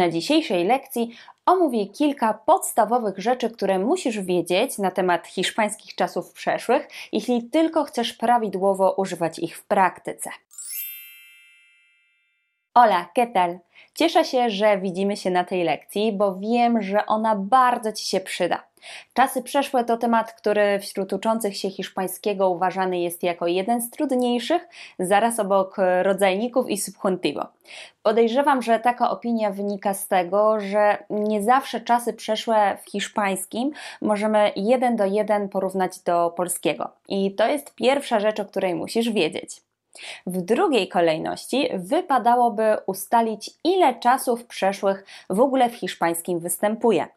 Na dzisiejszej lekcji omówię kilka podstawowych rzeczy, które musisz wiedzieć na temat hiszpańskich czasów przeszłych, jeśli tylko chcesz prawidłowo używać ich w praktyce. Hola, ¿qué tal? Cieszę się, że widzimy się na tej lekcji, bo wiem, że ona bardzo Ci się przyda. Czasy przeszłe to temat, który wśród uczących się hiszpańskiego uważany jest jako jeden z trudniejszych, zaraz obok rodzajników i subjuntivo. Podejrzewam, że taka opinia wynika z tego, że nie zawsze czasy przeszłe w hiszpańskim możemy jeden do jeden porównać do polskiego. I to jest pierwsza rzecz, o której musisz wiedzieć. W drugiej kolejności wypadałoby ustalić, ile czasów przeszłych w ogóle w hiszpańskim występuje.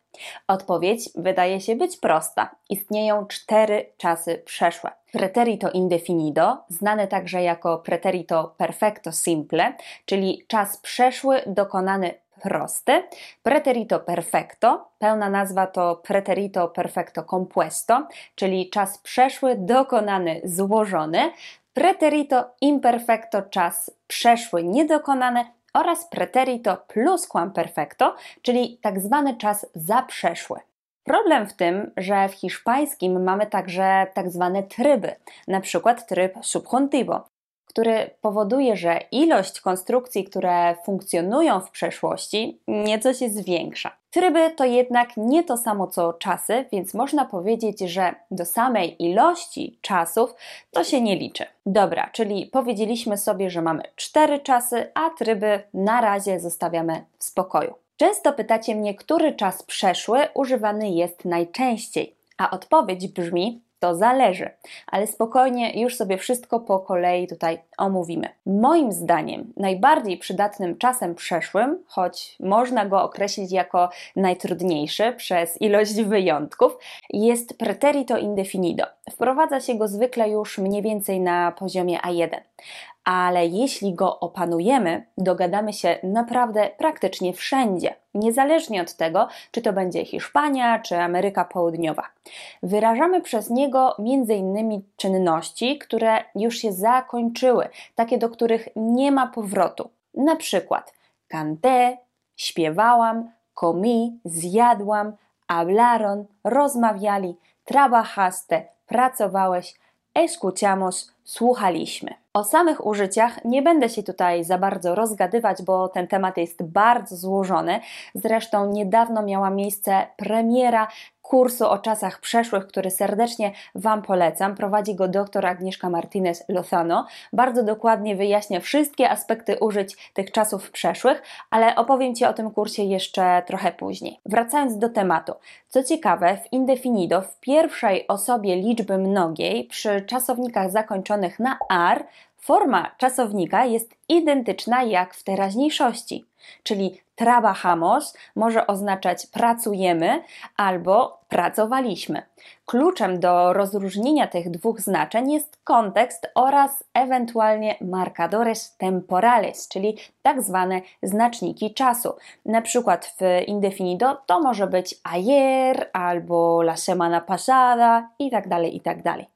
Odpowiedź wydaje się być prosta. Istnieją cztery czasy przeszłe. Preterito indefinido, znane także jako preterito perfecto simple, czyli czas przeszły dokonany prosty. Preterito perfecto, pełna nazwa to preterito perfecto compuesto, czyli czas przeszły dokonany złożony preterito imperfecto czas przeszły niedokonany oraz preterito plusquamperfecto, czyli tak zwany czas zaprzeszły. Problem w tym, że w hiszpańskim mamy także tak zwane tryby, przykład tryb subjuntivo, który powoduje, że ilość konstrukcji, które funkcjonują w przeszłości, nieco się zwiększa. Tryby to jednak nie to samo co czasy, więc można powiedzieć, że do samej ilości czasów to się nie liczy. Dobra, czyli powiedzieliśmy sobie, że mamy cztery czasy, a tryby na razie zostawiamy w spokoju. Często pytacie mnie, który czas przeszły używany jest najczęściej, a odpowiedź brzmi to zależy, ale spokojnie już sobie wszystko po kolei tutaj omówimy. Moim zdaniem najbardziej przydatnym czasem przeszłym, choć można go określić jako najtrudniejszy przez ilość wyjątków, jest preterito indefinido. Wprowadza się go zwykle już mniej więcej na poziomie A1 ale jeśli go opanujemy, dogadamy się naprawdę praktycznie wszędzie, niezależnie od tego, czy to będzie Hiszpania czy Ameryka Południowa. Wyrażamy przez niego m.in. czynności, które już się zakończyły, takie do których nie ma powrotu. Na przykład canté, śpiewałam, comí, zjadłam, hablaron, rozmawiali, trabajaste, pracowałeś, escuchamos, słuchaliśmy. O samych użyciach nie będę się tutaj za bardzo rozgadywać, bo ten temat jest bardzo złożony. Zresztą niedawno miała miejsce premiera kursu o czasach przeszłych, który serdecznie Wam polecam. Prowadzi go dr Agnieszka Martinez Lozano. Bardzo dokładnie wyjaśnia wszystkie aspekty użyć tych czasów przeszłych, ale opowiem Ci o tym kursie jeszcze trochę później. Wracając do tematu. Co ciekawe, w indefinido w pierwszej osobie liczby mnogiej przy czasownikach zakończonych na ar forma czasownika jest identyczna jak w teraźniejszości, czyli trabajamos może oznaczać pracujemy albo pracowaliśmy. Kluczem do rozróżnienia tych dwóch znaczeń jest kontekst oraz ewentualnie marcadores temporales, czyli tak zwane znaczniki czasu. Na przykład w indefinido to może być ayer albo la semana pasada itd. Tak itd.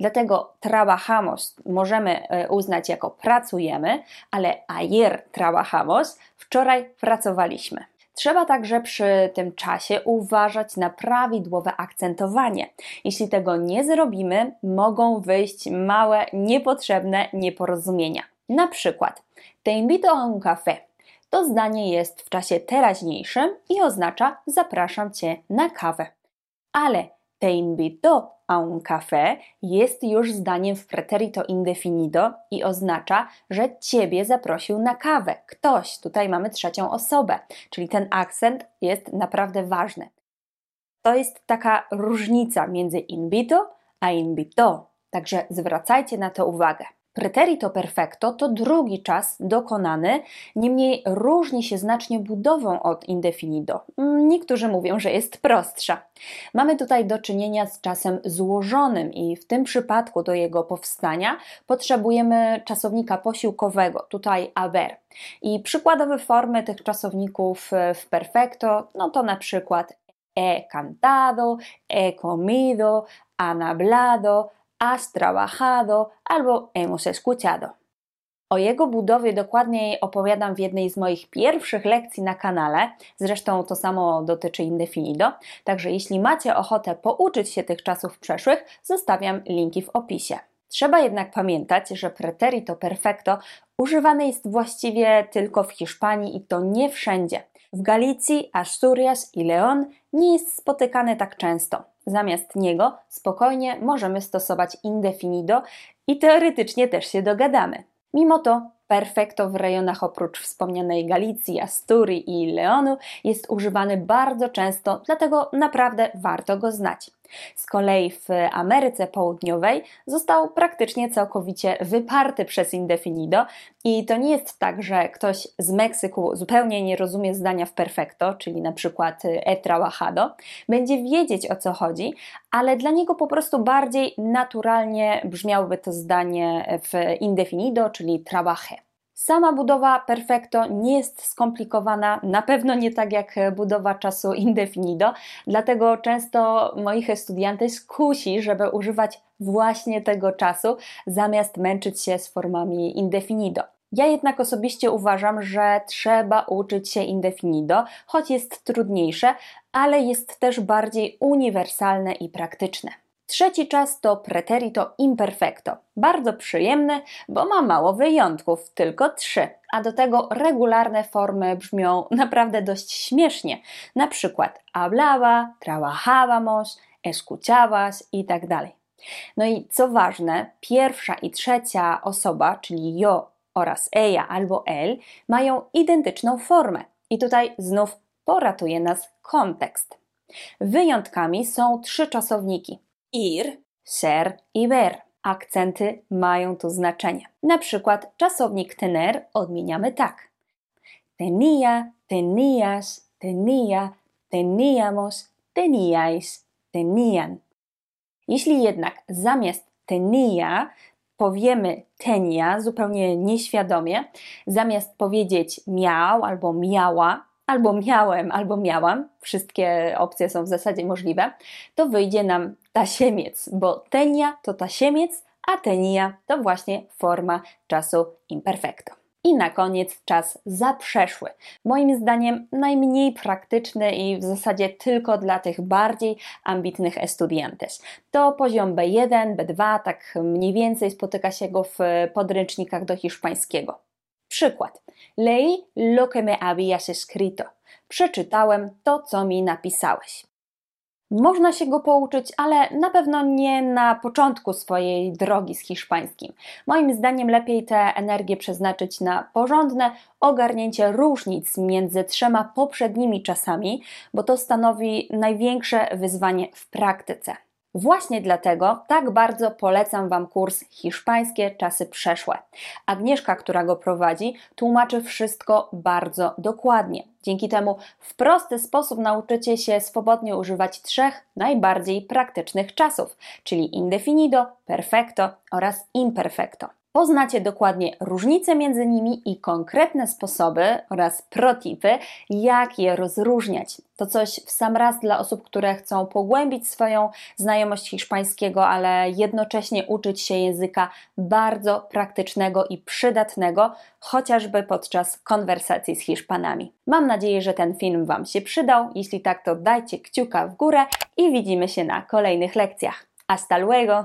Dlatego trabajamos możemy e, uznać jako pracujemy, ale ayer trabajamos wczoraj pracowaliśmy. Trzeba także przy tym czasie uważać na prawidłowe akcentowanie. Jeśli tego nie zrobimy, mogą wyjść małe, niepotrzebne nieporozumienia. Na przykład, te invito a un café. To zdanie jest w czasie teraźniejszym i oznacza zapraszam Cię na kawę. Ale te invito a un café jest już zdaniem w preterito indefinido i oznacza, że ciebie zaprosił na kawę. Ktoś, tutaj mamy trzecią osobę, czyli ten akcent jest naprawdę ważny. To jest taka różnica między invito a invito, także zwracajcie na to uwagę. Preterito perfecto to drugi czas dokonany, niemniej różni się znacznie budową od indefinido. Niektórzy mówią, że jest prostsza. Mamy tutaj do czynienia z czasem złożonym i w tym przypadku do jego powstania potrzebujemy czasownika posiłkowego, tutaj haber. I przykładowe formy tych czasowników e, w perfecto, no to na przykład he cantado, he comido, han hablado, has trabajado albo hemos escuchado. O jego budowie dokładniej opowiadam w jednej z moich pierwszych lekcji na kanale, zresztą to samo dotyczy Indefinido, także jeśli macie ochotę pouczyć się tych czasów przeszłych, zostawiam linki w opisie. Trzeba jednak pamiętać, że preterito perfecto używane jest właściwie tylko w Hiszpanii i to nie wszędzie. W Galicji, Asturias i León nie jest spotykany tak często. Zamiast niego spokojnie możemy stosować indefinido i teoretycznie też się dogadamy. Mimo to perfecto w rejonach oprócz wspomnianej Galicji, Asturii i Leonu jest używany bardzo często, dlatego naprawdę warto go znać. Z kolei w Ameryce Południowej został praktycznie całkowicie wyparty przez indefinido i to nie jest tak, że ktoś z Meksyku zupełnie nie rozumie zdania w perfecto, czyli na przykład e trabajado, będzie wiedzieć o co chodzi, ale dla niego po prostu bardziej naturalnie brzmiałoby to zdanie w indefinido, czyli trabaje. Sama budowa perfecto nie jest skomplikowana, na pewno nie tak jak budowa czasu indefinido, dlatego często moich estudiantes kusi, żeby używać właśnie tego czasu, zamiast męczyć się z formami indefinido. Ja jednak osobiście uważam, że trzeba uczyć się indefinido, choć jest trudniejsze, ale jest też bardziej uniwersalne i praktyczne. Trzeci czas to preterito imperfecto. Bardzo przyjemny, bo ma mało wyjątków, tylko trzy. A do tego regularne formy brzmią naprawdę dość śmiesznie. Na przykład hablaba, trabajábamos, escuchabas i tak dalej. No i co ważne, pierwsza i trzecia osoba, czyli yo oraz ella albo el, mają identyczną formę. I tutaj znów poratuje nas kontekst. Wyjątkami są trzy czasowniki ir, ser i ver. Akcenty mają tu znaczenie. Na przykład czasownik tener odmieniamy tak. Tenía, tenías, tenía, teníamos, teníais, tenían. Jeśli jednak zamiast tenía powiemy tenia zupełnie nieświadomie, zamiast powiedzieć miał albo miała, albo miałem, albo miałam, wszystkie opcje są w zasadzie możliwe, to wyjdzie nam tasiemiec, bo tenia to tasiemiec, a tenia to właśnie forma czasu imperfecto. I na koniec czas zaprzeszły. Moim zdaniem najmniej praktyczny i w zasadzie tylko dla tych bardziej ambitnych estudiantes. To poziom B1, B2, tak mniej więcej spotyka się go w podręcznikach do hiszpańskiego. Przykład. Leí lo que me habías escrito. Przeczytałem to, co mi napisałeś. Można się go pouczyć, ale na pewno nie na początku swojej drogi z hiszpańskim. Moim zdaniem lepiej tę energię przeznaczyć na porządne ogarnięcie różnic między trzema poprzednimi czasami, bo to stanowi największe wyzwanie w praktyce. Właśnie dlatego tak bardzo polecam Wam kurs Hiszpańskie czasy przeszłe. Agnieszka, która go prowadzi, tłumaczy wszystko bardzo dokładnie. Dzięki temu w prosty sposób nauczycie się swobodnie używać trzech najbardziej praktycznych czasów, czyli indefinido, perfecto oraz imperfecto. Poznacie dokładnie różnice między nimi i konkretne sposoby oraz protipy, jak je rozróżniać. To coś w sam raz dla osób, które chcą pogłębić swoją znajomość hiszpańskiego, ale jednocześnie uczyć się języka bardzo praktycznego i przydatnego, chociażby podczas konwersacji z Hiszpanami. Mam nadzieję, że ten film Wam się przydał. Jeśli tak, to dajcie kciuka w górę i widzimy się na kolejnych lekcjach. Hasta luego!